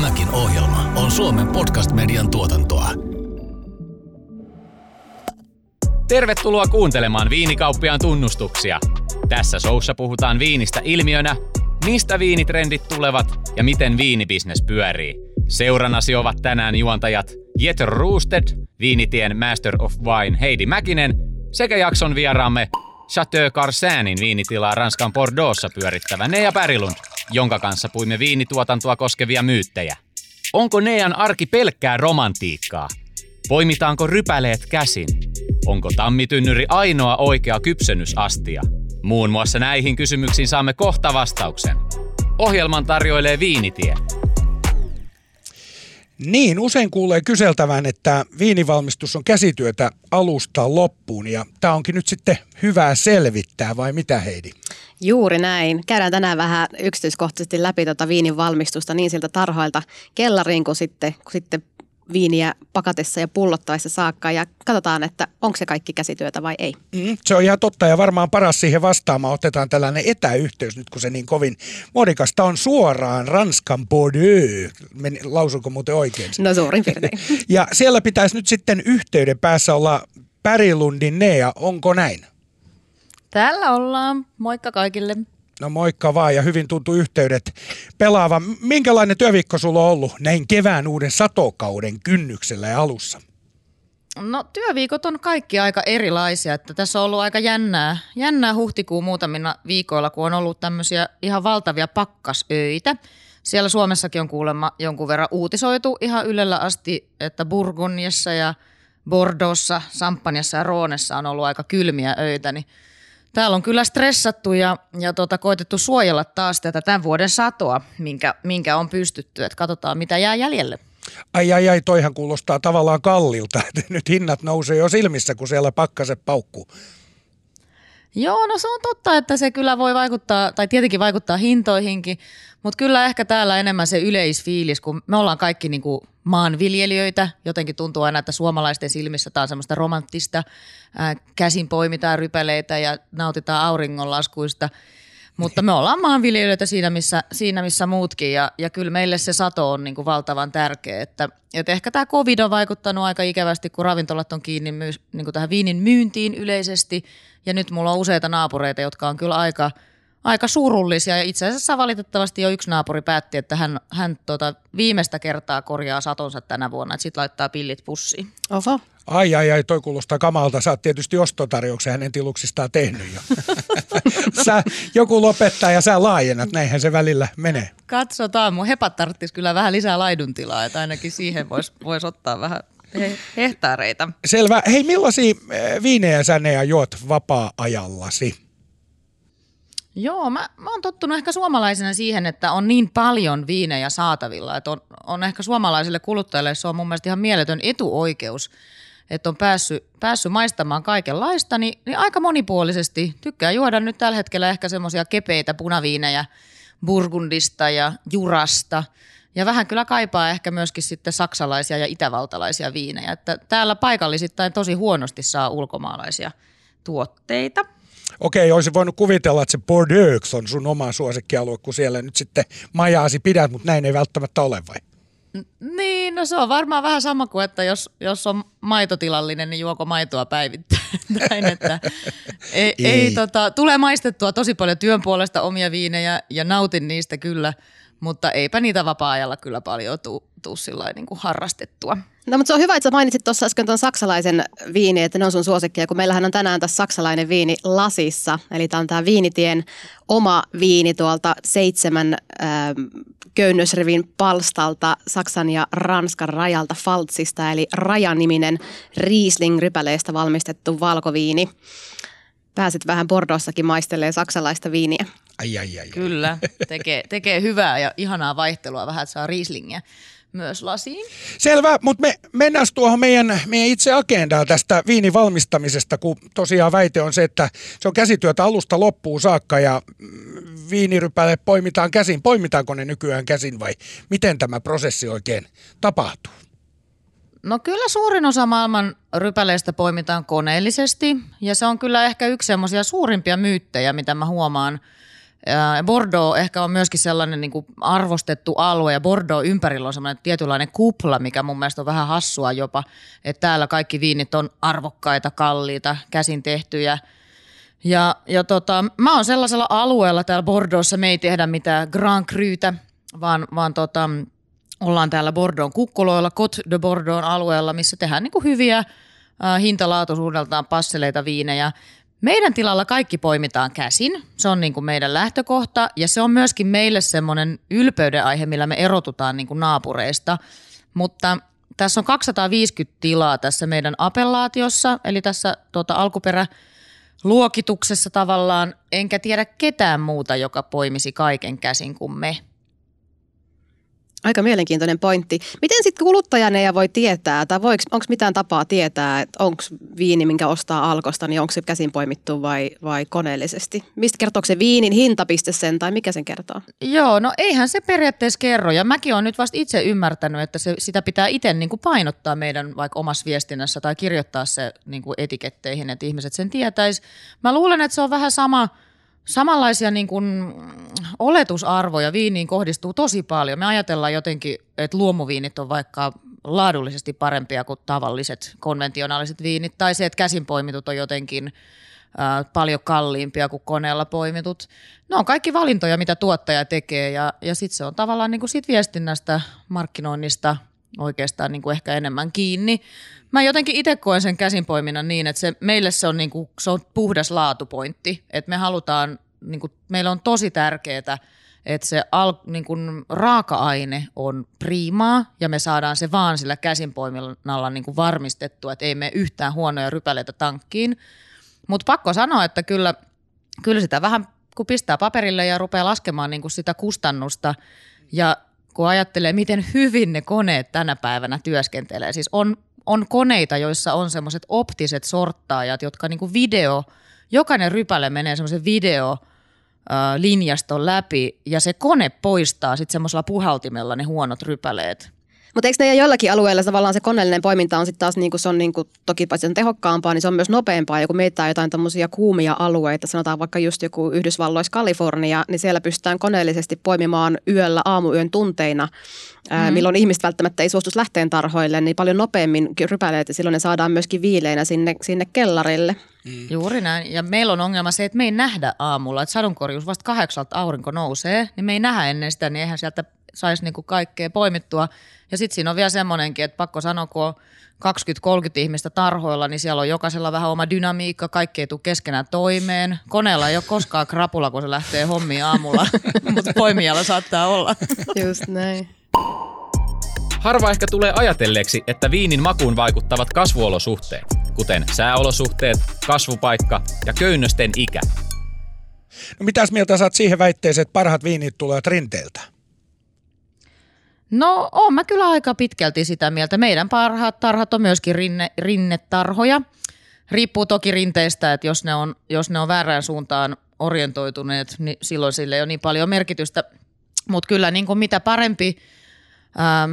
Tämäkin ohjelma on Suomen podcast-median tuotantoa. Tervetuloa kuuntelemaan Viinikauppiaan tunnustuksia. Tässä showssa puhutaan viinistä ilmiönä, mistä viinitrendit tulevat ja miten viinibisnes pyörii. Seuranasi ovat tänään juontajat Jeter Roosted, Viinitien Master of Wine Heidi Mäkinen sekä jakson vieraamme Chateau Carsanin viinitilaa Ranskan Bordeauxssa pyörittävä Nea Pärilund, jonka kanssa puimme viinituotantoa koskevia myyttejä. Onko Nean arki pelkkää romantiikkaa? Poimitaanko rypäleet käsin? Onko tammitynnyri ainoa oikea kypsennysastia? Muun muassa näihin kysymyksiin saamme kohta vastauksen. Ohjelman tarjoilee Viinitie. Niin, usein kuulee kyseltävän, että viinivalmistus on käsityötä alusta loppuun ja tämä onkin nyt sitten hyvää selvittää vai mitä Heidi? Juuri näin. Käydään tänään vähän yksityiskohtaisesti läpi tuota viinin valmistusta niin siltä tarhoilta kellariin kuin sitten, kuin sitten viiniä pakatessa ja pullottaessa saakka ja katsotaan, että onko se kaikki käsityötä vai ei. Mm, se on ihan totta ja varmaan paras siihen vastaamaan otetaan tällainen etäyhteys nyt kun se niin kovin modikasta on suoraan Ranskan Bordeaux. Men, lausunko muuten oikein? No suurin piirtein. ja siellä pitäisi nyt sitten yhteyden päässä olla Pärilundin Nea, onko näin? Täällä ollaan. Moikka kaikille. No moikka vaan ja hyvin tuntuu yhteydet pelaava. Minkälainen työviikko sulla on ollut näin kevään uuden satokauden kynnyksellä ja alussa? No työviikot on kaikki aika erilaisia, että tässä on ollut aika jännää, jännää huhtikuun muutamina viikoilla, kun on ollut tämmöisiä ihan valtavia pakkasöitä. Siellä Suomessakin on kuulemma jonkun verran uutisoitu ihan ylellä asti, että Burgundiassa ja Bordeauxssa, Sampanjassa ja Roonessa on ollut aika kylmiä öitä, niin Täällä on kyllä stressattu ja, ja tota, koitettu suojella taas tätä tämän vuoden satoa, minkä, minkä on pystytty. Että katsotaan, mitä jää jäljelle. Ai ai ai, toihan kuulostaa tavallaan kallilta, että nyt hinnat nousee jo silmissä, kun siellä pakkaset paukkuu. Joo, no se on totta, että se kyllä voi vaikuttaa, tai tietenkin vaikuttaa hintoihinkin, mutta kyllä ehkä täällä enemmän se yleisfiilis, kun me ollaan kaikki niin kuin maanviljelijöitä. Jotenkin tuntuu aina, että suomalaisten silmissä tämä on semmoista romanttista. Ää, käsin poimitaan rypäleitä ja nautitaan auringonlaskuista. Mutta me ollaan maanviljelijöitä siinä, missä, siinä, missä muutkin ja, ja kyllä meille se sato on niin kuin valtavan tärkeä. Että, että ehkä tämä covid on vaikuttanut aika ikävästi, kun ravintolat on kiinni myys, niin kuin tähän viinin myyntiin yleisesti. Ja nyt mulla on useita naapureita, jotka on kyllä aika – aika surullisia ja itse asiassa valitettavasti jo yksi naapuri päätti, että hän, hän tota, viimeistä kertaa korjaa satonsa tänä vuonna, että sitten laittaa pillit pussiin. Oho. Ai ai ai, toi kuulostaa kamalta. Sä oot tietysti ostotarjouksen hänen tiluksistaan tehnyt jo. sä, joku lopettaa ja sä laajennat, näinhän se välillä menee. Katsotaan, mun hepat tarvitsisi kyllä vähän lisää laiduntilaa, että ainakin siihen voisi vois ottaa vähän hehtaareita. Selvä. Hei, millaisia eh, viinejä sä ne juot vapaa-ajallasi? Joo, mä, mä oon tottunut ehkä suomalaisena siihen, että on niin paljon viinejä saatavilla, että on, on ehkä suomalaisille kuluttajille se on mun mielestä ihan mieletön etuoikeus, että on päässyt, päässyt maistamaan kaikenlaista, niin, niin aika monipuolisesti. Tykkää juoda nyt tällä hetkellä ehkä semmoisia kepeitä punaviinejä Burgundista ja Jurasta. Ja vähän kyllä kaipaa ehkä myöskin sitten saksalaisia ja itävaltalaisia viinejä, että täällä paikallisittain tosi huonosti saa ulkomaalaisia tuotteita – Okei, olisin voinut kuvitella, että se Bordeaux on sun oma suosikkialue, kun siellä nyt sitten majaasi pidät, mutta näin ei välttämättä ole vai? Niin, no se on varmaan vähän sama kuin, että jos, jos on maitotilallinen, niin juoko maitoa päivittäin. Näin, että ei, ei. ei tota, tulee maistettua tosi paljon työn puolesta omia viinejä ja nautin niistä kyllä, mutta eipä niitä vapaa-ajalla kyllä paljon tuu, niin kuin harrastettua. No mutta se on hyvä, että sä mainitsit tuossa äsken tuon saksalaisen viini, että ne on sun suosikkia, kun meillähän on tänään tässä saksalainen viini lasissa. Eli tämä on tämä Viinitien oma viini tuolta seitsemän äh, köynnösrivin palstalta Saksan ja Ranskan rajalta Faltsista, eli Rajaniminen Riesling-rypäleestä valmistettu valkoviini. Pääsit vähän Bordeauxssakin maistelee saksalaista viiniä. Ai, ai, ai. Kyllä, tekee, tekee hyvää ja ihanaa vaihtelua vähän, että saa Rieslingiä myös lasiin. Selvä, mutta me mennään tuohon meidän, meidän itse agendaan tästä viinin valmistamisesta, kun tosiaan väite on se, että se on käsityötä alusta loppuun saakka ja viinirypäle poimitaan käsin. Poimitaanko ne nykyään käsin vai miten tämä prosessi oikein tapahtuu? No kyllä suurin osa maailman rypäleistä poimitaan koneellisesti ja se on kyllä ehkä yksi semmoisia suurimpia myyttejä, mitä mä huomaan – Bordeaux ehkä on myöskin sellainen niin kuin arvostettu alue ja Bordeaux ympärillä on sellainen tietynlainen kupla, mikä mun mielestä on vähän hassua jopa, että täällä kaikki viinit on arvokkaita, kalliita, käsin tehtyjä. Ja, ja tota, mä oon sellaisella alueella täällä Bordeauxssa, me ei tehdä mitään Grand Cruta, vaan, vaan tota, ollaan täällä Bordeaux kukkoloilla, Côte de Bordeaux alueella, missä tehdään niin kuin hyviä hintalaatuisuudeltaan passeleita viinejä. Meidän tilalla kaikki poimitaan käsin, se on niin kuin meidän lähtökohta ja se on myöskin meille semmoinen ylpeyden aihe, millä me erotutaan niin kuin naapureista. Mutta tässä on 250 tilaa tässä meidän appellaatiossa, eli tässä tuota, alkuperä luokituksessa tavallaan, enkä tiedä ketään muuta, joka poimisi kaiken käsin kuin me. Aika mielenkiintoinen pointti. Miten sitten kuluttajana ei voi tietää, tai onko mitään tapaa tietää, että onko viini, minkä ostaa alkosta, niin onko se käsin poimittu vai, vai koneellisesti? Mistä kertoo se viinin hintapiste sen, tai mikä sen kertoo? Joo, no eihän se periaatteessa kerro, ja mäkin olen nyt vasta itse ymmärtänyt, että se, sitä pitää itse niin kuin painottaa meidän vaikka omassa viestinnässä, tai kirjoittaa se niin kuin etiketteihin, että ihmiset sen tietäisi. Mä luulen, että se on vähän sama – samanlaisia niin kuin oletusarvoja viiniin kohdistuu tosi paljon. Me ajatellaan jotenkin, että luomuviinit on vaikka laadullisesti parempia kuin tavalliset konventionaaliset viinit, tai se, että käsin poimitut on jotenkin paljon kalliimpia kuin koneella poimitut. Ne on kaikki valintoja, mitä tuottaja tekee, ja, ja sitten se on tavallaan niin kuin sit viestinnästä, markkinoinnista oikeastaan niin kuin ehkä enemmän kiinni. Mä jotenkin itse koen sen käsinpoiminnan niin, että se, meille se on, niin kuin, se on puhdas laatupointti. Että me halutaan, niin kuin, meillä on tosi tärkeää, että se al, niin kuin, raaka-aine on priimaa ja me saadaan se vaan sillä käsinpoiminnalla niin kuin varmistettua, että ei mene yhtään huonoja rypäleitä tankkiin. Mutta pakko sanoa, että kyllä, kyllä sitä vähän kun pistää paperille ja rupeaa laskemaan niin kuin sitä kustannusta ja kun ajattelee, miten hyvin ne koneet tänä päivänä työskentelee. Siis on on koneita, joissa on semmoiset optiset sorttaajat, jotka niinku video, jokainen rypäle menee semmoisen video linjaston läpi ja se kone poistaa sitten semmoisella puhaltimella ne huonot rypäleet. Mutta eikö ne joillakin alueilla tavallaan se koneellinen poiminta on sitten taas, niin kuin se on niin kuin, toki paitsi on tehokkaampaa, niin se on myös nopeampaa. Ja kun mietitään jotain tämmöisiä kuumia alueita, sanotaan vaikka just joku Yhdysvalloissa Kalifornia, niin siellä pystytään koneellisesti poimimaan yöllä aamuyön tunteina, mm. ää, milloin ihmiset välttämättä ei suostus lähteen tarhoille, niin paljon nopeammin rypäleet ja silloin ne saadaan myöskin viileinä sinne, sinne kellarille. Mm. Juuri näin. Ja meillä on ongelma se, että me ei nähdä aamulla, että sadonkorjuus vasta kahdeksalta aurinko nousee, niin me ei nähdä ennen sitä, niin eihän sieltä saisi niinku kaikkea poimittua. Ja sitten siinä on vielä semmoinenkin, että pakko sanoa, kun on 20-30 ihmistä tarhoilla, niin siellä on jokaisella vähän oma dynamiikka, kaikki ei tule keskenään toimeen. Koneella ei ole koskaan krapula, kun se lähtee hommiin aamulla, mutta poimijalla saattaa olla. Just näin. Harva ehkä tulee ajatelleeksi, että viinin makuun vaikuttavat kasvuolosuhteet, kuten sääolosuhteet, kasvupaikka ja köynnösten ikä. No mitäs mieltä saat siihen väitteeseen, että parhaat viinit tulevat rinteeltä? No on mä kyllä aika pitkälti sitä mieltä. Meidän parhaat tarhat on myöskin rinne, rinnetarhoja. Riippuu toki rinteistä, että jos ne on, jos ne on väärään suuntaan orientoituneet, niin silloin sille ei ole niin paljon merkitystä. Mutta kyllä niin kuin mitä parempi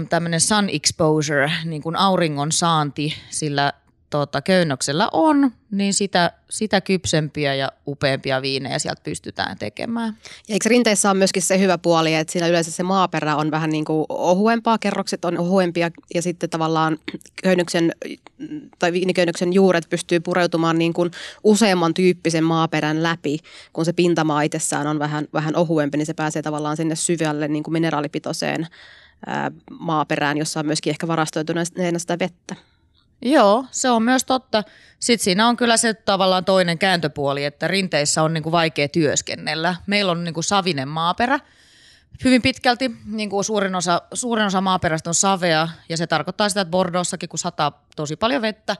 tämmöinen sun exposure, niin kuin auringon saanti sillä tota, köynnöksellä on, niin sitä, sitä kypsempiä ja upeampia viinejä sieltä pystytään tekemään. Ja eikö rinteissä on myöskin se hyvä puoli, että siinä yleensä se maaperä on vähän niin kuin ohuempaa, kerrokset on ohuempia ja sitten tavallaan köynnöksen tai viiniköynnöksen juuret pystyy pureutumaan niin kuin useamman tyyppisen maaperän läpi, kun se pintamaa itsessään on vähän, vähän ohuempi, niin se pääsee tavallaan sinne syvälle niin kuin mineraalipitoiseen maaperään, jossa on myöskin ehkä varastoituneena sitä vettä. Joo, se on myös totta. Sitten siinä on kyllä se tavallaan toinen kääntöpuoli, että rinteissä on niinku vaikea työskennellä. Meillä on niinku savinen maaperä. Hyvin pitkälti niin kuin suurin, osa, suurin osa maaperästä on savea ja se tarkoittaa sitä, että Bordeauxssakin kun sataa tosi paljon vettä,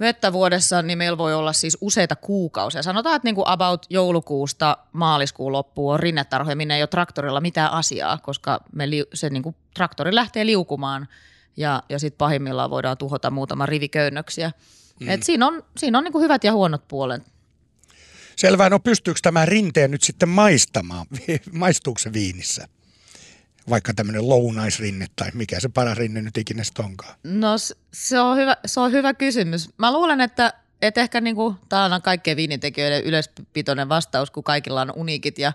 vettä vuodessa, niin meillä voi olla siis useita kuukausia. Sanotaan, että niin kuin about joulukuusta maaliskuun loppuun on rinnetarhoja, minne ei ole traktorilla mitään asiaa, koska me li, se niin kuin, traktori lähtee liukumaan – ja, ja sitten pahimmillaan voidaan tuhota muutama riviköynnöksiä. Mm. Et siinä on, siinä on niinku hyvät ja huonot puolet. Selvä, no pystyykö tämä rinteen nyt sitten maistamaan? Maistuuko se viinissä? Vaikka tämmöinen lounaisrinne tai mikä se paras rinne nyt ikinä onkaan? No se on hyvä, se on hyvä kysymys. Mä luulen, että, että ehkä niinku, tämä on kaikkien viinitekijöiden yleispitoinen vastaus, kun kaikilla on uniikit ja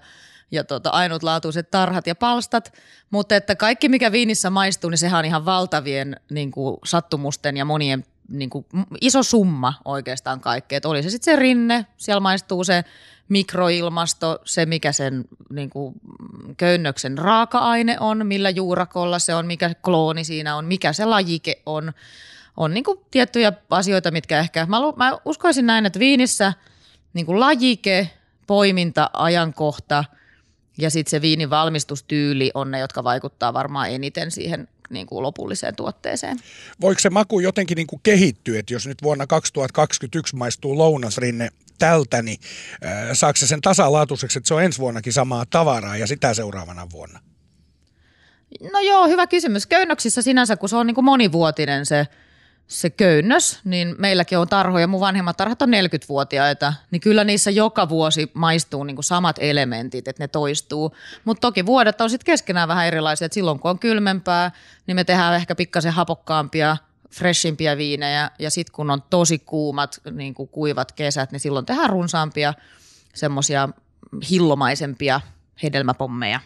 ja tota, ainutlaatuiset tarhat ja palstat, mutta että kaikki mikä viinissä maistuu, niin sehän on ihan valtavien niin kuin, sattumusten ja monien niin kuin, iso summa oikeastaan kaikkea. Oli se sitten se rinne, siellä maistuu se mikroilmasto, se mikä sen niin kuin, köynnöksen raaka-aine on, millä juurakolla se on, mikä klooni siinä on, mikä se lajike on. On niin kuin, tiettyjä asioita, mitkä ehkä, mä, mä uskoisin näin, että viinissä niin kuin lajike, poiminta, ajankohta ja sitten se viinin valmistustyyli on ne, jotka vaikuttaa varmaan eniten siihen niin kuin lopulliseen tuotteeseen. Voiko se maku jotenkin niin kuin kehittyä, että jos nyt vuonna 2021 maistuu lounasrinne tältä, niin äh, saako se sen tasalaatuiseksi, että se on ensi vuonnakin samaa tavaraa ja sitä seuraavana vuonna? No joo, hyvä kysymys. Köynnöksissä sinänsä, kun se on niin kuin monivuotinen se, se köynnös, niin meilläkin on tarhoja, mun vanhemmat tarhat on 40-vuotiaita, niin kyllä niissä joka vuosi maistuu niin kuin samat elementit, että ne toistuu. Mutta toki vuodet on sitten keskenään vähän erilaisia, että silloin kun on kylmempää, niin me tehdään ehkä pikkasen hapokkaampia freshimpiä viinejä ja sitten kun on tosi kuumat, niin kuin kuivat kesät, niin silloin tehdään runsaampia semmoisia hillomaisempia hedelmäpommeja.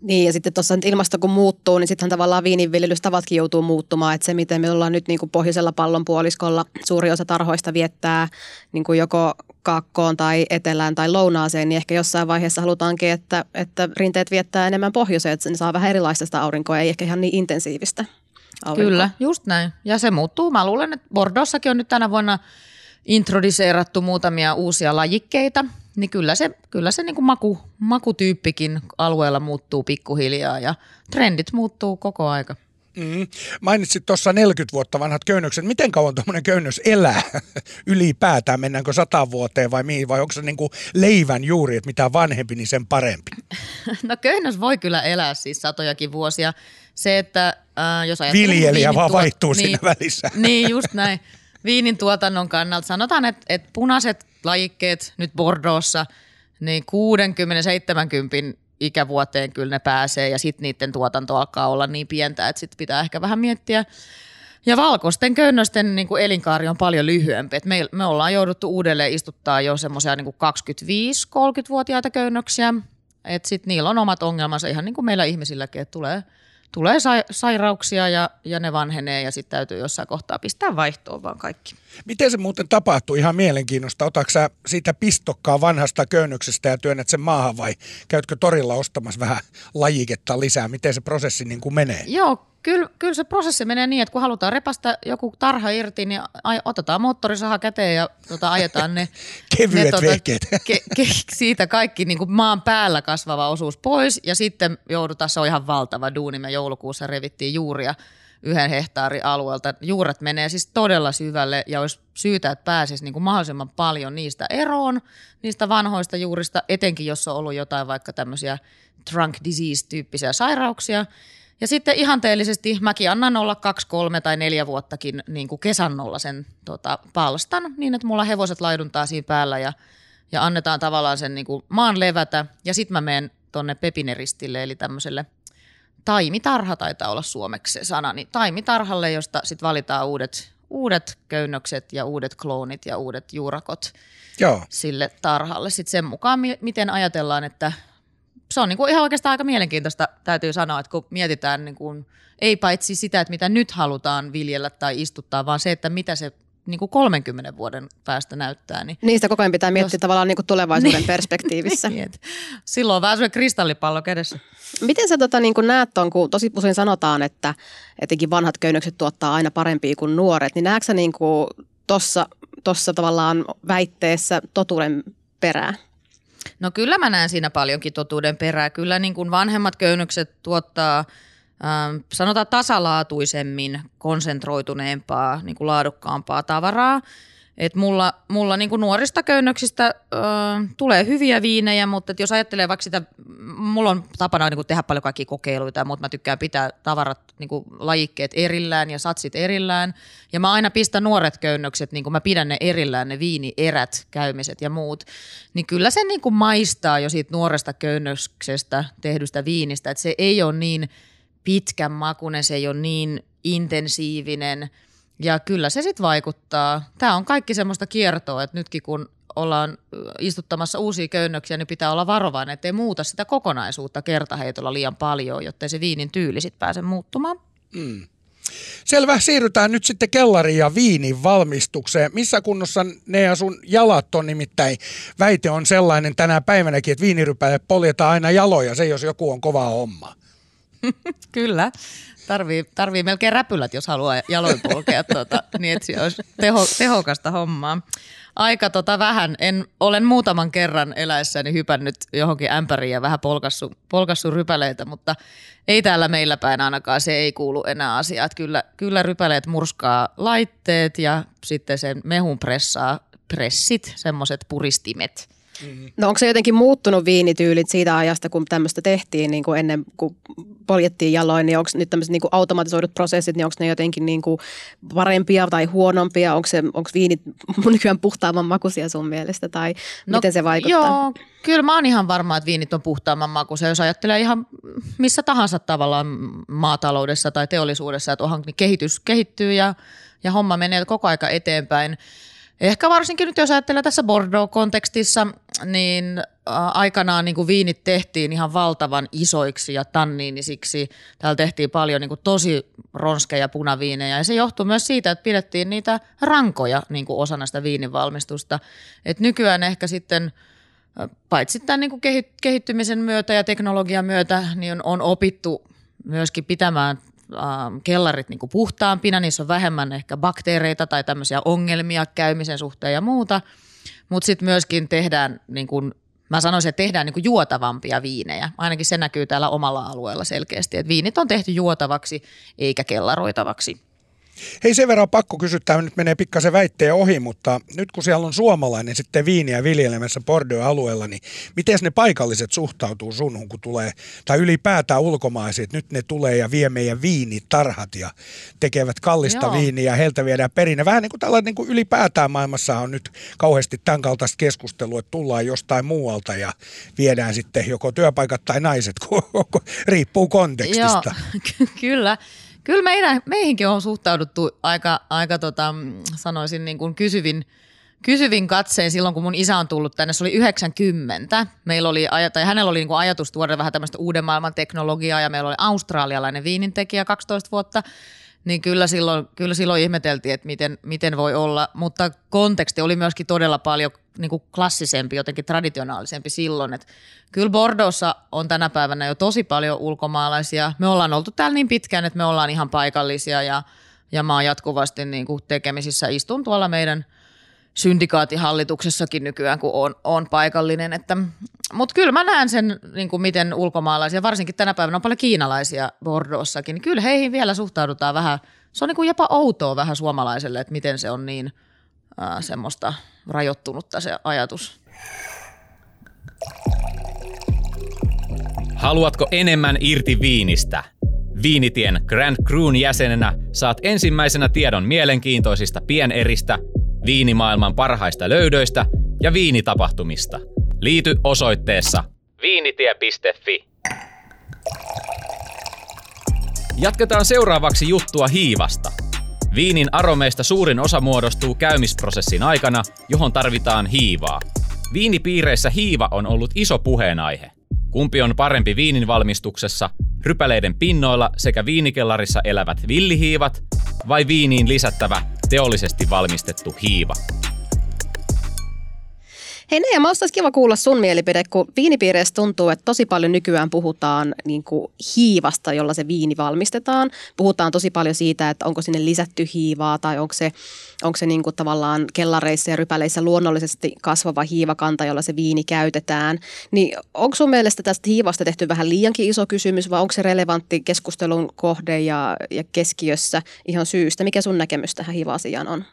Niin ja sitten tuossa ilmasto kun muuttuu, niin sittenhän tavallaan viininviljelystavatkin joutuu muuttumaan. Että se miten me ollaan nyt niin kuin pohjoisella pallonpuoliskolla, suuri osa tarhoista viettää niin kuin joko kaakkoon tai etelään tai lounaaseen, niin ehkä jossain vaiheessa halutaankin, että, että rinteet viettää enemmän pohjoiseen, että ne saa vähän erilaista sitä aurinkoa, ei ehkä ihan niin intensiivistä aurinkoa. Kyllä, just näin. Ja se muuttuu. Mä luulen, että Bordossakin on nyt tänä vuonna introduseerattu muutamia uusia lajikkeita, niin kyllä se, kyllä se niin kuin maku, makutyyppikin alueella muuttuu pikkuhiljaa ja trendit muuttuu koko aika. Mm. Mainitsit tuossa 40 vuotta vanhat köynnökset. Miten kauan tuommoinen köynnös elää ylipäätään? Mennäänkö sata vuoteen vai mihin? Vai onko se niinku leivän juuri, että mitä vanhempi, niin sen parempi? No köynnös voi kyllä elää siis satojakin vuosia. Se, että äh, jos Viljelijä vaan vaihtuu niin, siinä välissä. Niin, just näin. Viinin tuotannon kannalta sanotaan, että, että punaiset lajikkeet nyt Bordeauxssa, niin 60-70 ikävuoteen kyllä ne pääsee ja sitten niiden tuotanto alkaa olla niin pientä, että sitten pitää ehkä vähän miettiä. Ja valkoisten köynnösten niin kuin elinkaari on paljon lyhyempi. Et me, me ollaan jouduttu uudelleen istuttaa jo semmoisia niin 25-30-vuotiaita köynnöksiä. Että sitten niillä on omat ongelmansa ihan niin kuin meillä ihmisilläkin, että tulee – tulee sa- sairauksia ja, ja ne vanhenee ja sitten täytyy jossain kohtaa pistää vaihtoon vaan kaikki. Miten se muuten tapahtuu? Ihan mielenkiinnosta. Otatko sä siitä pistokkaa vanhasta köynnöksestä ja työnnät sen maahan vai käytkö torilla ostamassa vähän lajiketta lisää? Miten se prosessi niin kuin menee? Joo, Kyllä, kyllä se prosessi menee niin, että kun halutaan repästä joku tarha irti, niin otetaan moottorisaha käteen ja tota, ajetaan ne, Kevyet ne, tota, ke, ke, siitä kaikki niin kuin maan päällä kasvava osuus pois ja sitten joudutaan, se on ihan valtava duuni, me joulukuussa revittiin juuria yhden hehtaarin alueelta. Juuret menee siis todella syvälle ja olisi syytä, että pääsisi niin kuin mahdollisimman paljon niistä eroon, niistä vanhoista juurista, etenkin jos on ollut jotain vaikka tämmöisiä trunk disease-tyyppisiä sairauksia – ja sitten ihanteellisesti mäkin annan olla kaksi, kolme tai neljä vuottakin niin kuin kesannolla sen tota, palstan, niin että mulla hevoset laiduntaa siinä päällä ja, ja annetaan tavallaan sen niin kuin maan levätä. Ja sitten mä menen tonne pepineristille, eli tämmöiselle taimitarha taitaa olla suomeksi se sana, niin taimitarhalle, josta sitten valitaan uudet, uudet köynnökset ja uudet kloonit ja uudet juurakot Joo. sille tarhalle. Sitten sen mukaan, miten ajatellaan, että se on niin kuin ihan oikeastaan aika mielenkiintoista, täytyy sanoa, että kun mietitään niin kuin, ei paitsi sitä, että mitä nyt halutaan viljellä tai istuttaa, vaan se, että mitä se niin kuin 30 vuoden päästä näyttää. Niin Niistä koko ajan pitää miettiä jos... tavallaan niin kuin tulevaisuuden niin. perspektiivissä. niin, silloin on vähän kristallipallo kädessä. Miten sä tota, niin kuin näet ton, kun tosi usein sanotaan, että etenkin vanhat köynnökset tuottaa aina parempia kuin nuoret, niin näetkö sä niin tuossa tavallaan väitteessä totuuden perää? No kyllä mä näen siinä paljonkin totuuden perää. Kyllä niin kuin vanhemmat köynnökset tuottaa sanotaan tasalaatuisemmin konsentroituneempaa, niin kuin laadukkaampaa tavaraa. Et mulla, mulla niin kuin nuorista köynnöksistä ö, tulee hyviä viinejä, mutta jos ajattelee vaikka sitä, mulla on tapana niin kuin tehdä paljon kaikkia kokeiluita, mutta mä tykkään pitää tavarat, niin kuin lajikkeet erillään ja satsit erillään. Ja mä aina pistän nuoret köynnökset, niin kuin mä pidän ne erillään, ne viinierät, käymiset ja muut. Niin kyllä se niin kuin maistaa jo siitä nuoresta köynnöksestä tehdystä viinistä, että se ei ole niin pitkän makunen, se ei ole niin intensiivinen – ja kyllä se sitten vaikuttaa. Tämä on kaikki semmoista kiertoa, että nytkin kun ollaan istuttamassa uusia köynnöksiä, niin pitää olla varovainen, ettei muuta sitä kokonaisuutta kertaheitolla liian paljon, jotta se viinin tyyli sitten pääse muuttumaan. Mm. Selvä, siirrytään nyt sitten kellariin ja viinin valmistukseen. Missä kunnossa ne ja sun jalat on nimittäin? Väite on sellainen tänä päivänäkin, että viinirypäille poljetaan aina jaloja, se jos joku on kova homma. Kyllä. Tarvii, tarvii melkein räpylät, jos haluaa jaloin polkea, tuota, niin että se olisi teho, tehokasta hommaa. Aika tota vähän. En, olen muutaman kerran eläessäni hypännyt johonkin ämpäriin ja vähän polkassu, polkassu rypäleitä, mutta ei täällä meillä päin ainakaan, se ei kuulu enää asiaan. Kyllä, kyllä rypäleet murskaa laitteet ja sitten sen mehun pressaa pressit, semmoiset puristimet – No onko se jotenkin muuttunut viinityylit siitä ajasta, kun tämmöistä tehtiin niin kuin ennen kuin poljettiin jaloin, niin onko nyt tämmöiset niin kuin automatisoidut prosessit, niin onko ne jotenkin niin kuin parempia tai huonompia? Onko, se, onko viinit nykyään puhtaamman makuisia sun mielestä tai no, miten se vaikuttaa? Joo, kyllä mä oon ihan varma, että viinit on puhtaamman makuisia. Jos ajattelee ihan missä tahansa tavallaan maataloudessa tai teollisuudessa, että onhan kehitys kehittyy ja, ja homma menee koko aika eteenpäin. Ehkä varsinkin nyt, jos ajattelee tässä Bordeaux-kontekstissa, niin aikanaan niin kuin viinit tehtiin ihan valtavan isoiksi ja tanniinisiksi. Täällä tehtiin paljon niin kuin tosi ronskeja punaviinejä ja se johtuu myös siitä, että pidettiin niitä rankoja niin kuin osana sitä viininvalmistusta. Et nykyään ehkä sitten paitsi tämän niin kuin kehittymisen myötä ja teknologian myötä, niin on, on opittu myöskin pitämään Ähm, kellarit niin kuin puhtaampina, niissä on vähemmän ehkä bakteereita tai tämmöisiä ongelmia käymisen suhteen ja muuta, mutta sitten myöskin tehdään, niin kuin, mä sanoisin, että tehdään niin kuin juotavampia viinejä. Ainakin se näkyy täällä omalla alueella selkeästi, että viinit on tehty juotavaksi eikä kellaroitavaksi. Hei sen verran pakko kysyä, tämä nyt menee pikkasen väitteen ohi, mutta nyt kun siellä on suomalainen sitten viiniä viljelemässä Bordeaux-alueella, niin miten ne paikalliset suhtautuu sunhun, kun tulee, tai ylipäätään ulkomaiset, nyt ne tulee ja vie meidän viinitarhat ja tekevät kallista Joo. viiniä ja heiltä viedään perinne. Vähän niin kuin tällainen niin kuin ylipäätään maailmassa on nyt kauheasti tämän kaltaista keskustelua, että tullaan jostain muualta ja viedään sitten joko työpaikat tai naiset, kun riippuu kontekstista. Joo, kyllä. Kyllä meidän, meihinkin on suhtauduttu aika, aika tota, sanoisin niin kuin kysyvin, kysyvin katseen silloin, kun mun isä on tullut tänne. Se oli 90. Meillä oli, tai hänellä oli niin kuin ajatus tuoda vähän tämmöistä uuden maailman teknologiaa ja meillä oli australialainen viinintekijä 12 vuotta niin kyllä silloin, kyllä silloin ihmeteltiin, että miten, miten voi olla, mutta konteksti oli myöskin todella paljon niin kuin klassisempi, jotenkin traditionaalisempi silloin, että kyllä Bordeauxssa on tänä päivänä jo tosi paljon ulkomaalaisia. Me ollaan oltu täällä niin pitkään, että me ollaan ihan paikallisia ja, ja mä oon jatkuvasti niin kuin tekemisissä. Istun tuolla meidän – syndikaatihallituksessakin nykyään, kun on, on paikallinen. Että, mutta kyllä mä näen sen, niin kuin miten ulkomaalaisia, varsinkin tänä päivänä on paljon kiinalaisia Bordeauxssakin, niin kyllä heihin vielä suhtaudutaan vähän, se on niin kuin jopa outoa vähän suomalaiselle, että miten se on niin ää, semmoista rajoittunutta se ajatus. Haluatko enemmän irti viinistä? Viinitien Grand Cruun jäsenenä saat ensimmäisenä tiedon mielenkiintoisista pieneristä – viinimaailman parhaista löydöistä ja viinitapahtumista. Liity osoitteessa viinitie.fi. Jatketaan seuraavaksi juttua hiivasta. Viinin aromeista suurin osa muodostuu käymisprosessin aikana, johon tarvitaan hiivaa. Viinipiireissä hiiva on ollut iso puheenaihe. Kumpi on parempi viinin valmistuksessa, rypäleiden pinnoilla sekä viinikellarissa elävät villihiivat vai viiniin lisättävä teollisesti valmistettu hiiva. Hei Nea, mä olisi kiva kuulla sun mielipide, kun viinipiireissä tuntuu, että tosi paljon nykyään puhutaan niin kuin hiivasta, jolla se viini valmistetaan. Puhutaan tosi paljon siitä, että onko sinne lisätty hiivaa tai onko se, onko se niin kuin tavallaan kellareissa ja rypäleissä luonnollisesti kasvava hiivakanta, jolla se viini käytetään. Niin onko sun mielestä tästä hiivasta tehty vähän liiankin iso kysymys vai onko se relevantti keskustelun kohde ja, ja keskiössä ihan syystä? Mikä sun näkemys tähän hiiva-asiaan on?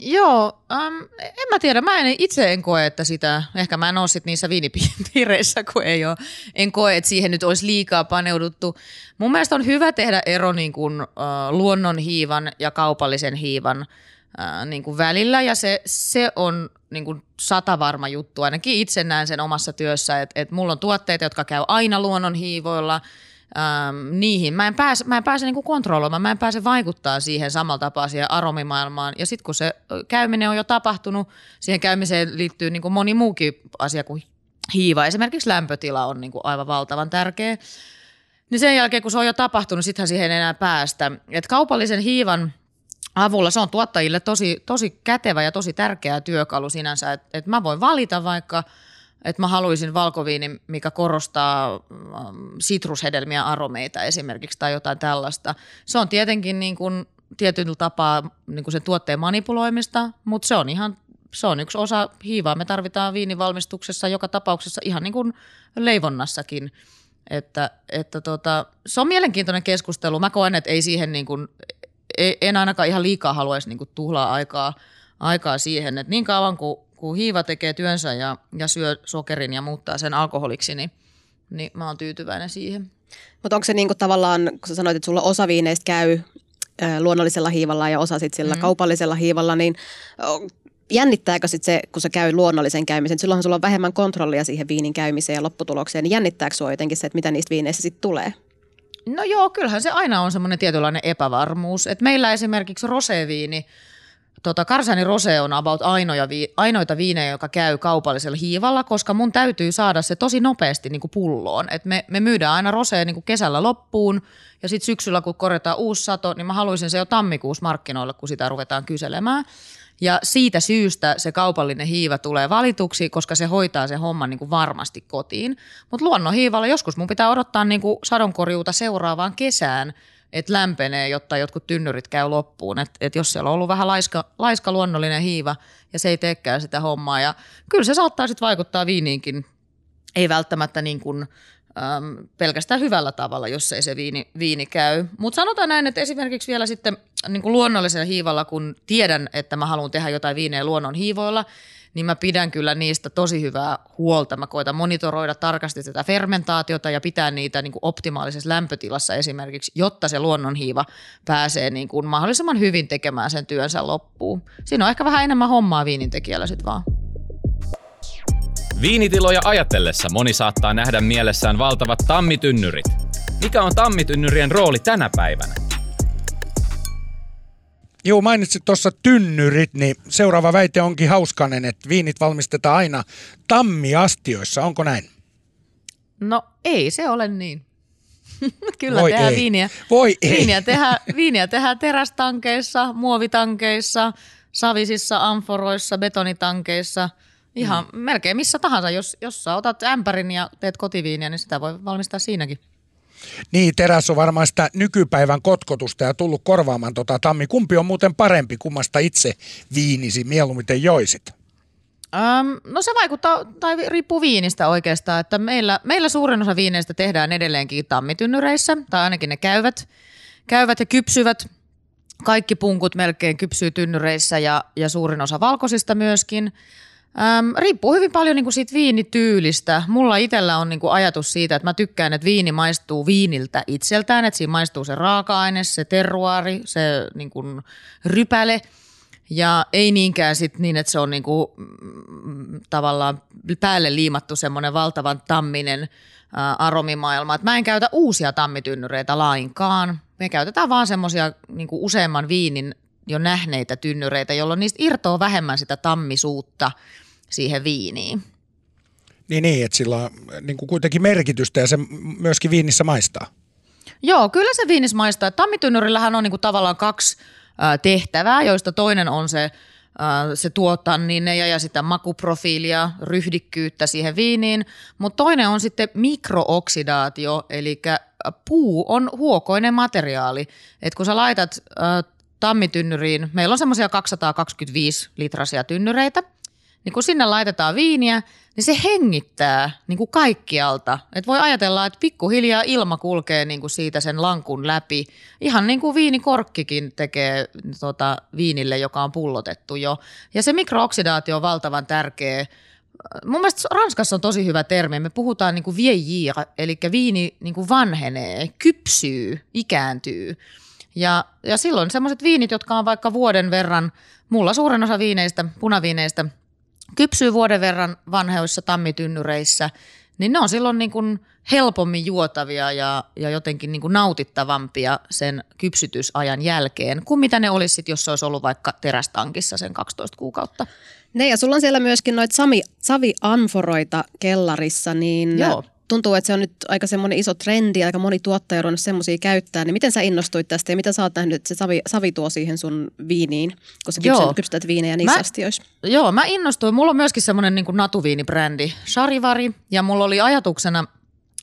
Joo, um, en mä tiedä. Mä en, itse en koe, että sitä, ehkä mä en ole sit niissä viinipiireissä, kun ei ole. En koe, että siihen nyt olisi liikaa paneuduttu. Mun mielestä on hyvä tehdä ero niin kuin, uh, luonnon hiivan ja kaupallisen hiivan uh, niin kuin välillä. Ja se, se on niin kuin sata varma juttu. Ainakin itse näen sen omassa työssä, että, että mulla on tuotteita, jotka käy aina luonnon hiivoilla – ähm, niihin. Mä en pääse, mä en pääse niinku kontrolloimaan, mä en pääse vaikuttaa siihen samalla tapaa siihen aromimaailmaan. Ja sitten kun se käyminen on jo tapahtunut, siihen käymiseen liittyy niinku moni muukin asia kuin hiiva. Esimerkiksi lämpötila on niinku aivan valtavan tärkeä. Niin sen jälkeen, kun se on jo tapahtunut, sittenhän siihen ei enää päästä. Et kaupallisen hiivan avulla se on tuottajille tosi, tosi kätevä ja tosi tärkeä työkalu sinänsä, että et mä voin valita vaikka – että mä haluaisin valkoviinin, mikä korostaa mm, sitrushedelmiä aromeita esimerkiksi tai jotain tällaista. Se on tietenkin niin kuin tietyllä tapaa niin kuin sen tuotteen manipuloimista, mutta se on ihan se on yksi osa hiivaa. Me tarvitaan viinivalmistuksessa joka tapauksessa ihan niin kuin leivonnassakin. Että, että tota, se on mielenkiintoinen keskustelu. Mä koen, että ei siihen niin kuin, e, en ainakaan ihan liikaa haluaisi niin kuin tuhlaa aikaa, aikaa siihen. Että niin kauan kuin kun hiiva tekee työnsä ja, ja syö sokerin ja muuttaa sen alkoholiksi, niin, niin mä oon tyytyväinen siihen. Mutta onko se niinku tavallaan, kun sä sanoit, että sulla osa viineistä käy luonnollisella hiivalla ja osa sitten sillä mm. kaupallisella hiivalla, niin jännittääkö sitten se, kun se käy luonnollisen käymisen, silloinhan sulla on vähemmän kontrollia siihen viinin käymiseen ja lopputulokseen, niin jännittääkö sua jotenkin se, että mitä niistä viineistä sitten tulee? No joo, kyllähän se aina on semmoinen tietynlainen epävarmuus. Et meillä esimerkiksi roseviini, Tota, Karsani Rose on about ainoja, ainoita viinejä, joka käy kaupallisella hiivalla, koska mun täytyy saada se tosi nopeasti niin kuin pulloon. Et me, me myydään aina Rosea niin kuin kesällä loppuun ja sitten syksyllä kun korjataan uusi sato, niin mä haluaisin se jo tammikuussa markkinoilla, kun sitä ruvetaan kyselemään. Ja siitä syystä se kaupallinen hiiva tulee valituksi, koska se hoitaa sen homman niin kuin varmasti kotiin. Mutta luonnonhiivalla joskus mun pitää odottaa niin kuin sadonkorjuuta seuraavaan kesään – että lämpenee, jotta jotkut tynnyrit käy loppuun. Että et jos siellä on ollut vähän laiska, laiska luonnollinen hiiva ja se ei teekään sitä hommaa. Ja kyllä se saattaa sitten vaikuttaa viiniinkin, ei välttämättä niin kuin, äm, pelkästään hyvällä tavalla, jos ei se viini, viini käy. Mutta sanotaan näin, että esimerkiksi vielä sitten niin kuin luonnollisella hiivalla, kun tiedän, että mä haluan tehdä jotain viinejä luonnon hiivoilla, niin mä pidän kyllä niistä tosi hyvää huolta. Mä koitan monitoroida tarkasti tätä fermentaatiota ja pitää niitä niin kuin optimaalisessa lämpötilassa esimerkiksi, jotta se luonnonhiiva pääsee niin kuin mahdollisimman hyvin tekemään sen työnsä loppuun. Siinä on ehkä vähän enemmän hommaa viinintekijällä sitten vaan. Viinitiloja ajatellessa moni saattaa nähdä mielessään valtavat tammitynnyrit. Mikä on tammitynnyrien rooli tänä päivänä? Joo, mainitsit tuossa tynnyrit, niin seuraava väite onkin hauskanen, että viinit valmistetaan aina tammiastioissa. Onko näin? No ei se ole niin. Kyllä Voi tehdään ei. viiniä. Voi ei. Viiniä tehdään, viiniä tehdään terästankeissa, muovitankeissa, savisissa amforoissa, betonitankeissa. Ihan mm. melkein missä tahansa. Jos, jos sä otat ämpärin ja teet kotiviiniä, niin sitä voi valmistaa siinäkin. Niin, teräs on varmaan sitä nykypäivän kotkotusta ja tullut korvaamaan tota tammi. Kumpi on muuten parempi, kummasta itse viinisi mieluummin joisit? Öm, no se vaikuttaa, tai riippuu viinistä oikeastaan, että meillä, meillä suurin osa viineistä tehdään edelleenkin tammitynnyreissä, tai ainakin ne käyvät, käyvät ja kypsyvät. Kaikki punkut melkein kypsyy tynnyreissä ja, ja suurin osa valkoisista myöskin. Öm, riippuu hyvin paljon niin kuin siitä viinityylistä. Mulla itsellä on niin kuin ajatus siitä, että mä tykkään, että viini maistuu viiniltä itseltään, että siinä maistuu se raaka-aine, se terruari, se niin kuin rypäle ja ei niinkään sit niin, että se on niin kuin, mm, tavallaan päälle liimattu semmoinen valtavan tamminen ä, aromimaailma. Et mä en käytä uusia tammitynnyreitä lainkaan. Me käytetään vaan semmoisia niin useamman viinin jo nähneitä tynnyreitä, jolloin niistä irtoaa vähemmän sitä tammisuutta siihen viiniin. Niin, niin että sillä on niin kuin kuitenkin merkitystä ja se myöskin viinissä maistaa. Joo, kyllä se viinissä maistaa. Tammitynnyrillähän on niinku tavallaan kaksi ä, tehtävää, joista toinen on se, ä, se tuo tannine ja, ja sitä makuprofiilia, ryhdikkyyttä siihen viiniin, mutta toinen on sitten mikrooksidaatio, eli puu on huokoinen materiaali. Et kun sä laitat tammitynnyriin, meillä on semmoisia 225 litrasia tynnyreitä, niin kun sinne laitetaan viiniä, niin se hengittää niin kuin kaikkialta. Et voi ajatella, että pikkuhiljaa ilma kulkee niin kuin siitä sen lankun läpi. Ihan niin kuin viinikorkkikin tekee tota, viinille, joka on pullotettu jo. Ja se mikrooksidaatio on valtavan tärkeä. Mun mielestä Ranskassa on tosi hyvä termi. Me puhutaan niin kuin vieillir, eli viini niin kuin vanhenee, kypsyy, ikääntyy. Ja, ja silloin semmoiset viinit, jotka on vaikka vuoden verran, mulla suurin osa viineistä, punaviineistä, kypsyy vuoden verran vanhoissa tammitynnyreissä, niin ne on silloin niin kuin helpommin juotavia ja, ja jotenkin niin kuin nautittavampia sen kypsytysajan jälkeen kuin mitä ne olisi, jos se olisi ollut vaikka terästankissa sen 12 kuukautta. Ne ja sulla on siellä myöskin noita savianforoita kellarissa, niin Joo tuntuu, että se on nyt aika semmoinen iso trendi, aika moni tuottaja on semmoisia käyttää. Niin miten sä innostuit tästä ja mitä sä oot nähnyt, että se savi, savi tuo siihen sun viiniin, kun sä kypsät, kypsytät viinejä niissä mä, astioissa? Joo, mä innostuin. Mulla on myöskin semmoinen niin natuviinibrändi, Charivari, ja mulla oli ajatuksena,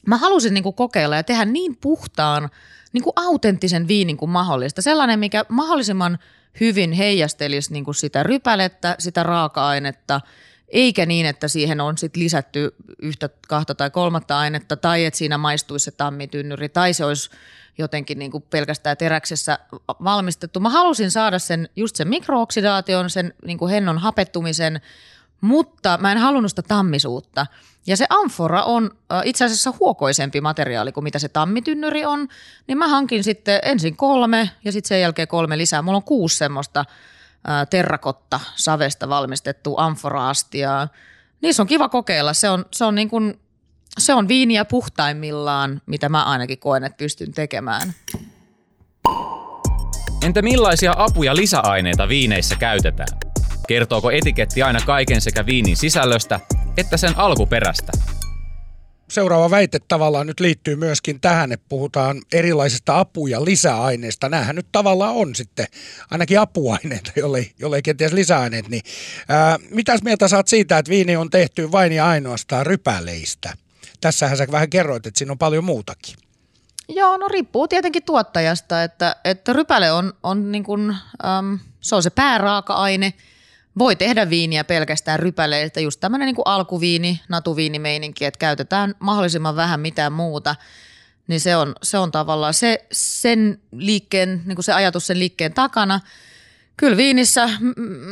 mä halusin niin kuin kokeilla ja tehdä niin puhtaan, niin kuin autenttisen viinin kuin mahdollista. Sellainen, mikä mahdollisimman hyvin heijastelisi niin kuin sitä rypälettä, sitä raaka-ainetta – eikä niin, että siihen on sit lisätty yhtä, kahta tai kolmatta ainetta, tai että siinä maistuisi se tammitynnyri, tai se olisi jotenkin niin kuin pelkästään teräksessä valmistettu. Mä halusin saada sen, just sen mikrooksidaation, sen niin kuin hennon hapettumisen, mutta mä en halunnut sitä tammisuutta. Ja se amfora on itse asiassa huokoisempi materiaali kuin mitä se tammitynnyri on, niin mä hankin sitten ensin kolme ja sitten sen jälkeen kolme lisää. Mulla on kuusi semmoista terrakotta savesta valmistettu amforaastia. Niissä on kiva kokeilla. Se on, se on, niin kuin, se on viiniä puhtaimmillaan, mitä mä ainakin koen, että pystyn tekemään. Entä millaisia apuja lisäaineita viineissä käytetään? Kertooko etiketti aina kaiken sekä viinin sisällöstä että sen alkuperästä? Seuraava väite tavallaan nyt liittyy myöskin tähän, että puhutaan erilaisista apu- ja lisäaineista. Nämähän nyt tavallaan on sitten ainakin apuaineita, jollei, jollei kenties lisäaineet. Niin, ää, mitäs mieltä saat siitä, että viini on tehty vain ja ainoastaan rypäleistä? Tässähän sä vähän kerroit, että siinä on paljon muutakin. Joo, no riippuu tietenkin tuottajasta, että, että rypäle on, on niin kuin, äm, se on se pääraaka-aine – voi tehdä viiniä pelkästään rypäleiltä, just tämmöinen niin kuin alkuviini, natuviinimeininki, että käytetään mahdollisimman vähän mitään muuta, niin se on, se on tavallaan se, sen liikkeen, niin kuin se ajatus sen liikkeen takana. Kyllä viinissä,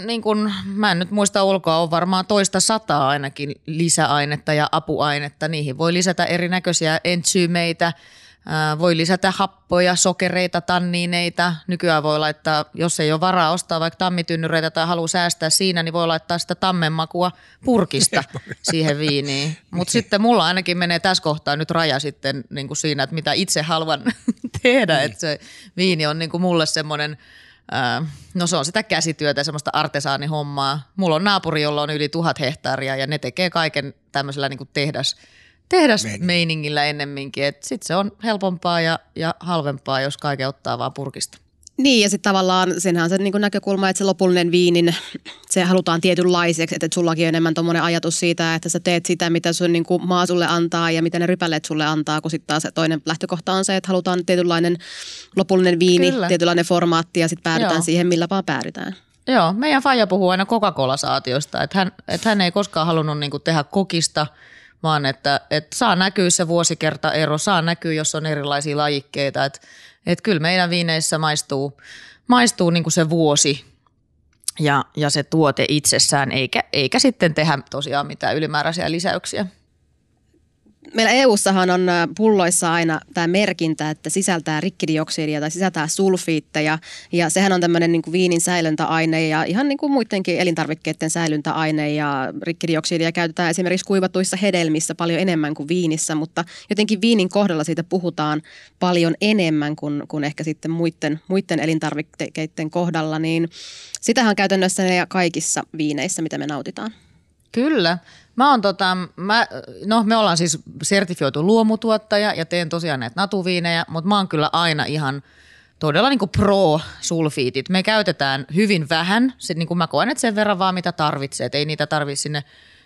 niin kuin, mä en nyt muista ulkoa, on varmaan toista sataa ainakin lisäainetta ja apuainetta. Niihin voi lisätä erinäköisiä entsyymeitä – voi lisätä happoja, sokereita, tanniineita. Nykyään voi laittaa, jos ei ole varaa ostaa vaikka tammitynnyreitä tai haluaa säästää siinä, niin voi laittaa sitä tammenmakua purkista siihen viiniin. Mutta sitten mulla ainakin menee tässä kohtaa nyt raja sitten niin kuin siinä, että mitä itse haluan tehdä. Niin. Että se viini on niin kuin mulle semmoinen, no se on sitä käsityötä, semmoista artesaanihommaa. Mulla on naapuri, jolla on yli tuhat hehtaaria ja ne tekee kaiken tämmöisellä niin kuin tehdas – tehdasmeiningillä ennemminkin. Sitten se on helpompaa ja, ja halvempaa, jos kaiken ottaa vaan purkista. Niin ja sitten tavallaan senhän on se niin näkökulma, että se lopullinen viinin, se halutaan tietynlaiseksi, että, että sullakin on enemmän tuommoinen ajatus siitä, että sä teet sitä, mitä sun niin kuin maa sulle antaa ja mitä ne rypäleet sulle antaa, kun sitten taas toinen lähtökohta on se, että halutaan tietynlainen lopullinen viini, Kyllä. tietynlainen formaatti ja sitten päädytään Joo. siihen, millä vaan päädytään. Joo, meidän Faija puhuu aina Coca-Cola-saatiosta, että hän, että hän ei koskaan halunnut niin kuin tehdä kokista – vaan että, että saa näkyä se vuosikertaero, saa näkyä, jos on erilaisia lajikkeita. Että, että kyllä meidän viineissä maistuu, maistuu niin kuin se vuosi ja, ja se tuote itsessään, eikä, eikä sitten tehdä tosiaan mitään ylimääräisiä lisäyksiä meillä EU-sahan on pulloissa aina tämä merkintä, että sisältää rikkidioksidia tai sisältää sulfiitteja. Ja sehän on tämmöinen niin kuin viinin säilöntäaine ja ihan niin kuin muidenkin elintarvikkeiden säilöntäaine. Ja rikkidioksidia käytetään esimerkiksi kuivatuissa hedelmissä paljon enemmän kuin viinissä, mutta jotenkin viinin kohdalla siitä puhutaan paljon enemmän kuin, kuin ehkä sitten muiden, muiden elintarvikkeiden kohdalla. Niin sitähän on käytännössä kaikissa viineissä, mitä me nautitaan. Kyllä. Mä oon tota, mä, no me ollaan siis sertifioitu luomutuottaja ja teen tosiaan näitä natuviinejä, mutta mä oon kyllä aina ihan todella niin pro-sulfiitit. Me käytetään hyvin vähän, se, niin kuin mä koen, että sen verran vaan mitä tarvitsee, että ei niitä tarvitse sinne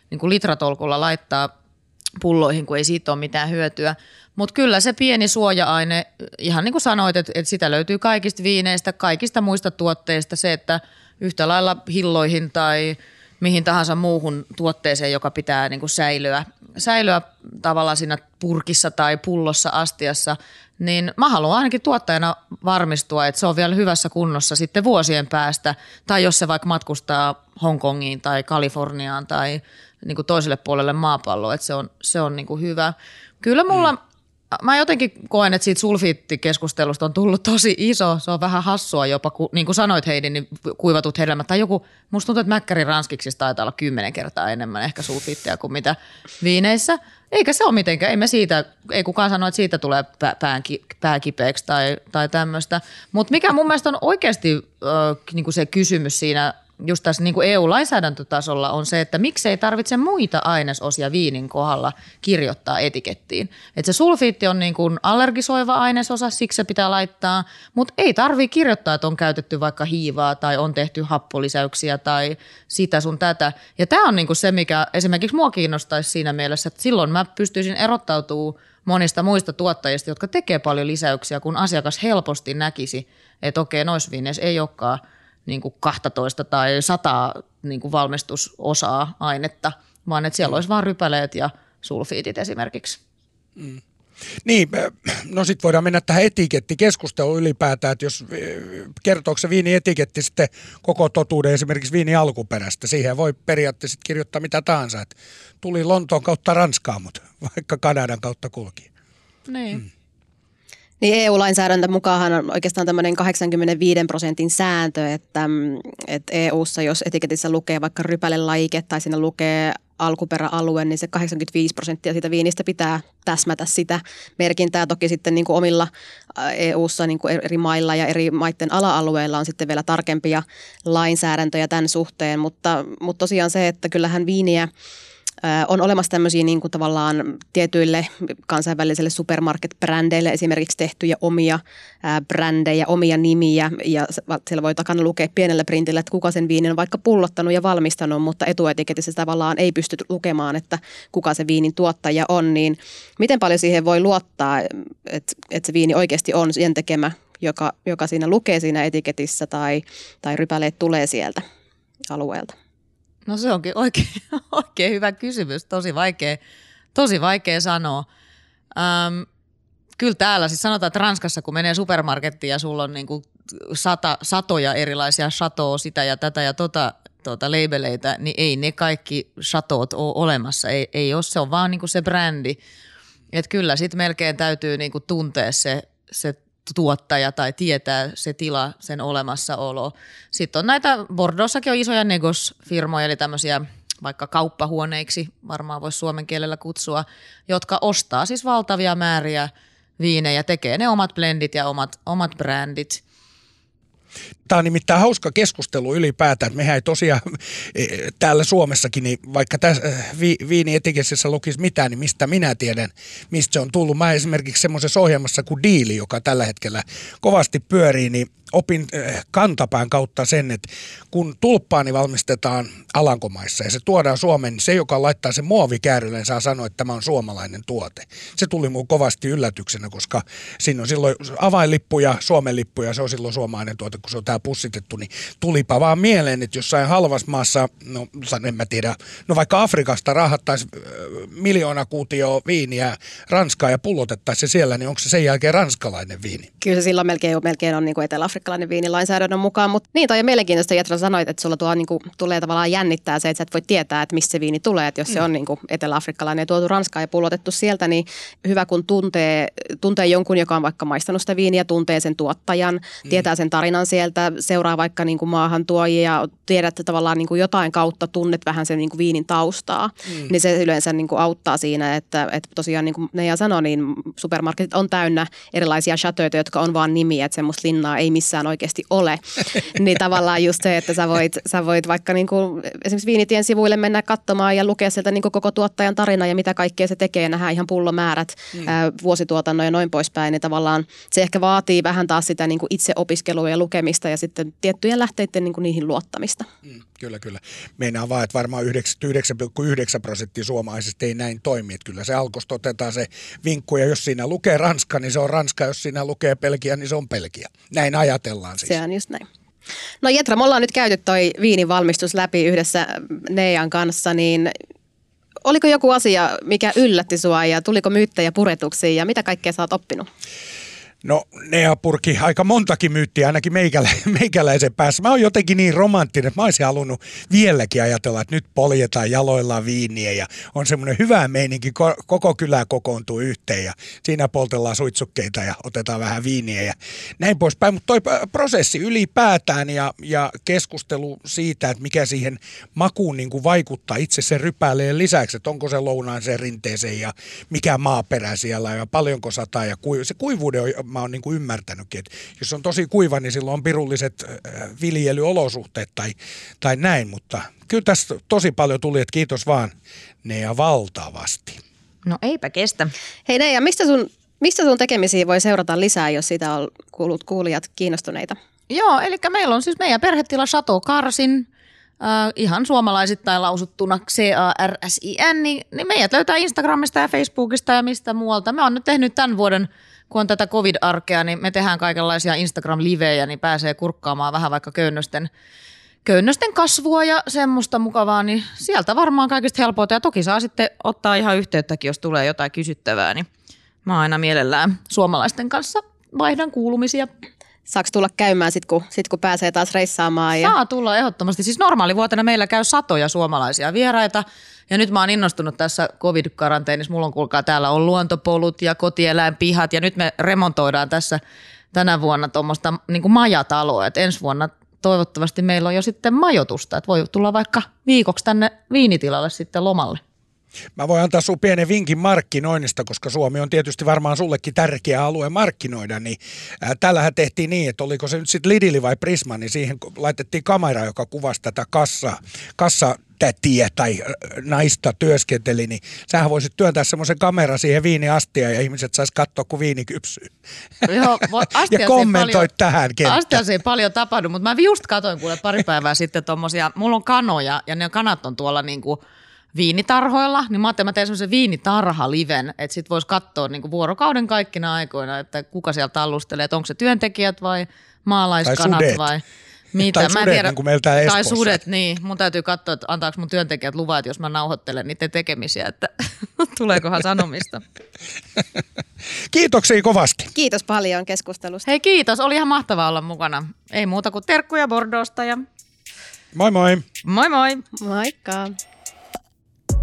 niin litratolkulla laittaa pulloihin, kun ei siitä ole mitään hyötyä. Mutta kyllä se pieni suoja-aine, ihan niin kuin sanoit, että, että sitä löytyy kaikista viineistä, kaikista muista tuotteista, se, että yhtä lailla hilloihin tai – mihin tahansa muuhun tuotteeseen, joka pitää niin kuin säilyä, säilyä tavallaan siinä purkissa tai pullossa astiassa, niin mä haluan ainakin tuottajana varmistua, että se on vielä hyvässä kunnossa sitten vuosien päästä, tai jos se vaikka matkustaa Hongkongiin tai Kaliforniaan tai niin kuin toiselle puolelle maapalloa, että se on, se on niin kuin hyvä. Kyllä mulla, mm. Mä jotenkin koen, että siitä sulfiittikeskustelusta on tullut tosi iso. Se on vähän hassua jopa, kun, niin kuin sanoit Heidi, niin kuivatut hedelmät. Tai joku, musta tuntuu, että Mäkkäri ranskiksissa taitaa olla kymmenen kertaa enemmän ehkä sulfiittia kuin mitä viineissä. Eikä se ole mitenkään, ei me siitä, ei kukaan sano, että siitä tulee pään, pääkipeäksi tai, tai tämmöistä. Mutta mikä mun mielestä on oikeasti äh, niin se kysymys siinä just tässä niin kuin EU-lainsäädäntötasolla on se, että miksei tarvitse muita ainesosia viinin kohdalla kirjoittaa etikettiin. Että se sulfiitti on niin kuin allergisoiva ainesosa, siksi se pitää laittaa, mutta ei tarvi kirjoittaa, että on käytetty vaikka hiivaa tai on tehty happolisäyksiä tai sitä sun tätä. Ja tämä on niin kuin se, mikä esimerkiksi mua kiinnostaisi siinä mielessä, että silloin mä pystyisin erottautumaan monista muista tuottajista, jotka tekee paljon lisäyksiä, kun asiakas helposti näkisi, että okei, noissa viineissä ei olekaan – niin kuin 12 tai 100 niin kuin valmistusosaa ainetta, vaan että siellä olisi vain rypäleet ja sulfiitit esimerkiksi. Mm. Niin, no sitten voidaan mennä tähän etikettikeskusteluun ylipäätään, että jos kertooko se etiketti sitten koko totuuden esimerkiksi viini alkuperästä, siihen voi periaatteessa kirjoittaa mitä tahansa, että tuli Lontoon kautta Ranskaa, mutta vaikka Kanadan kautta kulki. Niin. Mm. Niin EU-lainsäädäntö mukaan on oikeastaan tämmöinen 85 prosentin sääntö, että, että EU-ssa jos etiketissä lukee vaikka rypälelaike tai siinä lukee alkuperäalue, niin se 85 prosenttia siitä viinistä pitää täsmätä sitä merkintää. Toki sitten niin kuin omilla EU-ssa niin kuin eri mailla ja eri maiden ala-alueilla on sitten vielä tarkempia lainsäädäntöjä tämän suhteen, mutta, mutta tosiaan se, että kyllähän viiniä – on olemassa tämmöisiä niin kuin tavallaan tietyille kansainvälisille supermarket-brändeille esimerkiksi tehtyjä omia brändejä, omia nimiä ja siellä voi takana lukea pienellä printillä, että kuka sen viinin on vaikka pullottanut ja valmistanut, mutta etuetiketissä tavallaan ei pysty lukemaan, että kuka se viinin tuottaja on, niin miten paljon siihen voi luottaa, että, että se viini oikeasti on sen tekemä, joka, joka siinä lukee siinä etiketissä tai, tai rypäleet tulee sieltä alueelta? No se onkin oikein, oikein hyvä kysymys, tosi vaikea, tosi vaikea sanoa. Öm, kyllä täällä, siis sanotaan, että Ranskassa kun menee supermarkettiin ja sulla on niinku sata, satoja erilaisia chatoa, sitä ja tätä ja tota, tota labeleita, niin ei ne kaikki chatoot ole olemassa. Ei, ei ole, se on vaan niinku se brändi. Et kyllä sitten melkein täytyy niinku tuntea se, se tuottaja tai tietää se tila, sen olemassaolo. Sitten on näitä, Bordeauxssakin on isoja negosfirmoja, eli tämmöisiä vaikka kauppahuoneiksi, varmaan voisi suomen kielellä kutsua, jotka ostaa siis valtavia määriä viinejä, tekee ne omat blendit ja omat, omat brändit. Tämä on nimittäin hauska keskustelu ylipäätään. Mehän ei tosiaan e, täällä Suomessakin, niin vaikka tässä äh, vi, viinietikessä lukisi mitään, niin mistä minä tiedän, mistä se on tullut. Mä esimerkiksi semmoisessa ohjelmassa kuin Diili, joka tällä hetkellä kovasti pyörii, niin opin äh, kantapään kautta sen, että kun tulppaani valmistetaan Alankomaissa ja se tuodaan Suomeen, niin se, joka laittaa sen muovikäärylle, saa sanoa, että tämä on suomalainen tuote. Se tuli mun kovasti yllätyksenä, koska siinä on silloin avainlippuja, Suomen lippuja, se on silloin suomalainen tuote, kun se on tää pussitettu, niin tulipa vaan mieleen, että jossain halvassa maassa, no en mä tiedä, no vaikka Afrikasta rahattaisiin miljoona kuutioa viiniä Ranskaa ja pullotettaisiin se siellä, niin onko se sen jälkeen ranskalainen viini? Kyllä se silloin melkein, melkein on niin kuin etelä-afrikkalainen viini lainsäädännön mukaan, mutta niin toi on mielenkiintoista, Jetra sanoit, että sulla tuo niin kuin, tulee tavallaan jännittää se, että sä et voi tietää, että mistä se viini tulee, että jos mm. se on niin kuin etelä-afrikkalainen ja tuotu Ranskaa ja pullotettu sieltä, niin hyvä kun tuntee, tuntee jonkun, joka on vaikka maistanut sitä viiniä, tuntee sen tuottajan, mm. tietää sen tarinan sieltä, seuraa vaikka niin kuin maahantuojia ja tiedät että tavallaan niin kuin jotain kautta tunnet vähän sen niin kuin viinin taustaa, mm. niin se yleensä niin kuin auttaa siinä, että, että tosiaan niin kuin Neija sanoi, niin supermarketit on täynnä erilaisia chateauita, jotka on vaan nimiä, että semmoista linnaa ei missään oikeasti ole. niin tavallaan just se, että sä voit, sä voit vaikka niin kuin esimerkiksi viinitien sivuille mennä katsomaan ja lukea sieltä niin kuin koko tuottajan tarina ja mitä kaikkea se tekee, nähdään ihan pullomäärät, mm. ää, vuosituotannon ja noin poispäin, niin tavallaan se ehkä vaatii vähän taas sitä niin kuin itse opiskelua ja lukemista ja sitten tiettyjen lähteiden niin kuin niihin luottamista. Mm, kyllä, kyllä. Meinaa vaan, että varmaan 99,9 prosenttia suomalaisista ei näin toimi. Että kyllä se alkosta otetaan se vinkku ja jos siinä lukee Ranska, niin se on Ranska. Jos siinä lukee Pelkiä, niin se on Pelkiä. Näin ajatellaan siis. Se on just näin. No Jetra, me ollaan nyt käyty toi viinin valmistus läpi yhdessä Neijan kanssa, niin oliko joku asia, mikä yllätti sua ja tuliko myyttejä puretuksi ja mitä kaikkea sä oot oppinut? No Nea purki aika montakin myyttiä ainakin meikälä, meikäläisen päässä. Mä oon jotenkin niin romanttinen, että mä olisin halunnut vieläkin ajatella, että nyt poljetaan jaloillaan viiniä ja on semmoinen hyvä meininki, koko kylä kokoontuu yhteen ja siinä poltellaan suitsukkeita ja otetaan vähän viiniä ja näin poispäin. Mutta toi prosessi ylipäätään ja, ja keskustelu siitä, että mikä siihen makuun niin kuin vaikuttaa itse sen rypäleen lisäksi, että onko se lounaan se rinteeseen ja mikä maaperä siellä ja paljonko sataa ja kuiv- se kuivuuden on mä oon niin kuin ymmärtänytkin, että jos on tosi kuiva, niin silloin on pirulliset viljelyolosuhteet tai, tai näin, mutta kyllä tässä tosi paljon tuli, että kiitos vaan Nea valtavasti. No eipä kestä. Hei Nea, mistä sun, mistä sun tekemisiä voi seurata lisää, jos sitä on kuullut kuulijat kiinnostuneita? Joo, eli meillä on siis meidän perhetila Chateau Karsin, äh, ihan suomalaisittain lausuttuna C-A-R-S-I-N, niin, niin meidät löytää Instagramista ja Facebookista ja mistä muualta. Me on nyt tehnyt tämän vuoden – kun on tätä covid-arkea, niin me tehdään kaikenlaisia Instagram-livejä, niin pääsee kurkkaamaan vähän vaikka köynnösten, köynnösten kasvua ja semmoista mukavaa, niin sieltä varmaan kaikista helpoita. Ja toki saa sitten ottaa ihan yhteyttäkin, jos tulee jotain kysyttävää, niin mä aina mielellään suomalaisten kanssa vaihdan kuulumisia. Saako tulla käymään sitten, kun, sit, kun pääsee taas reissaamaan? Ja... Saa tulla ehdottomasti. Siis normaalivuotena meillä käy satoja suomalaisia vieraita – ja nyt mä oon innostunut tässä covid-karanteenissa. Mulla on kuulkaa täällä on luontopolut ja kotieläinpihat ja nyt me remontoidaan tässä tänä vuonna tuommoista niin majataloa. Et ensi vuonna toivottavasti meillä on jo sitten majoitusta, että voi tulla vaikka viikoksi tänne viinitilalle sitten lomalle. Mä voin antaa sun pienen vinkin markkinoinnista, koska Suomi on tietysti varmaan sullekin tärkeä alue markkinoida, niin tällähän tehtiin niin, että oliko se nyt sitten Lidili vai Prisma, niin siihen laitettiin kamera, joka kuvasi tätä kassa, kassa tätiä tai naista työskenteli, niin sähän voisit työntää semmoisen kamera siihen viiniastiaan ja ihmiset sais katsoa, kun viini kypsyy. Joo, ja kommentoit tähän kenttään. Astiassa ei paljon tapahdu, mutta mä just katoin kuule pari päivää sitten tuommoisia, mulla on kanoja ja ne kanat on tuolla niin kuin viinitarhoilla, niin mä ajattelin, että mä teen semmoisen viinitarha-liven, että sit voisi katsoa niin kuin vuorokauden kaikkina aikoina, että kuka siellä tallustelee, että onko se työntekijät vai maalaiskanat vai mitä? Tai mä sudet, tiedä, niin kuin meiltä Tai Espoossa. sudet, niin. Mun täytyy katsoa, että antaako mun työntekijät luvat, jos mä nauhoittelen niiden tekemisiä, että tuleekohan sanomista. Kiitoksia kovasti. Kiitos paljon keskustelusta. Hei kiitos, oli ihan mahtavaa olla mukana. Ei muuta kuin terkkuja Bordoosta ja... Moi moi. Moi moi. Moikka.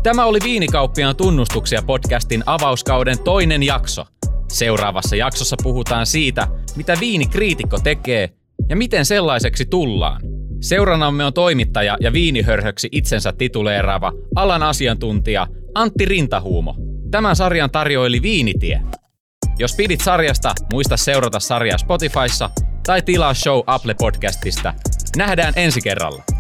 Tämä oli Viinikauppiaan tunnustuksia podcastin avauskauden toinen jakso. Seuraavassa jaksossa puhutaan siitä, mitä viinikriitikko tekee ja miten sellaiseksi tullaan. Seuranamme on toimittaja ja viinihörhöksi itsensä tituleeraava alan asiantuntija Antti Rintahuumo. Tämän sarjan tarjoili Viinitie. Jos pidit sarjasta, muista seurata sarjaa Spotifyssa tai tilaa show Apple Podcastista. Nähdään ensi kerralla.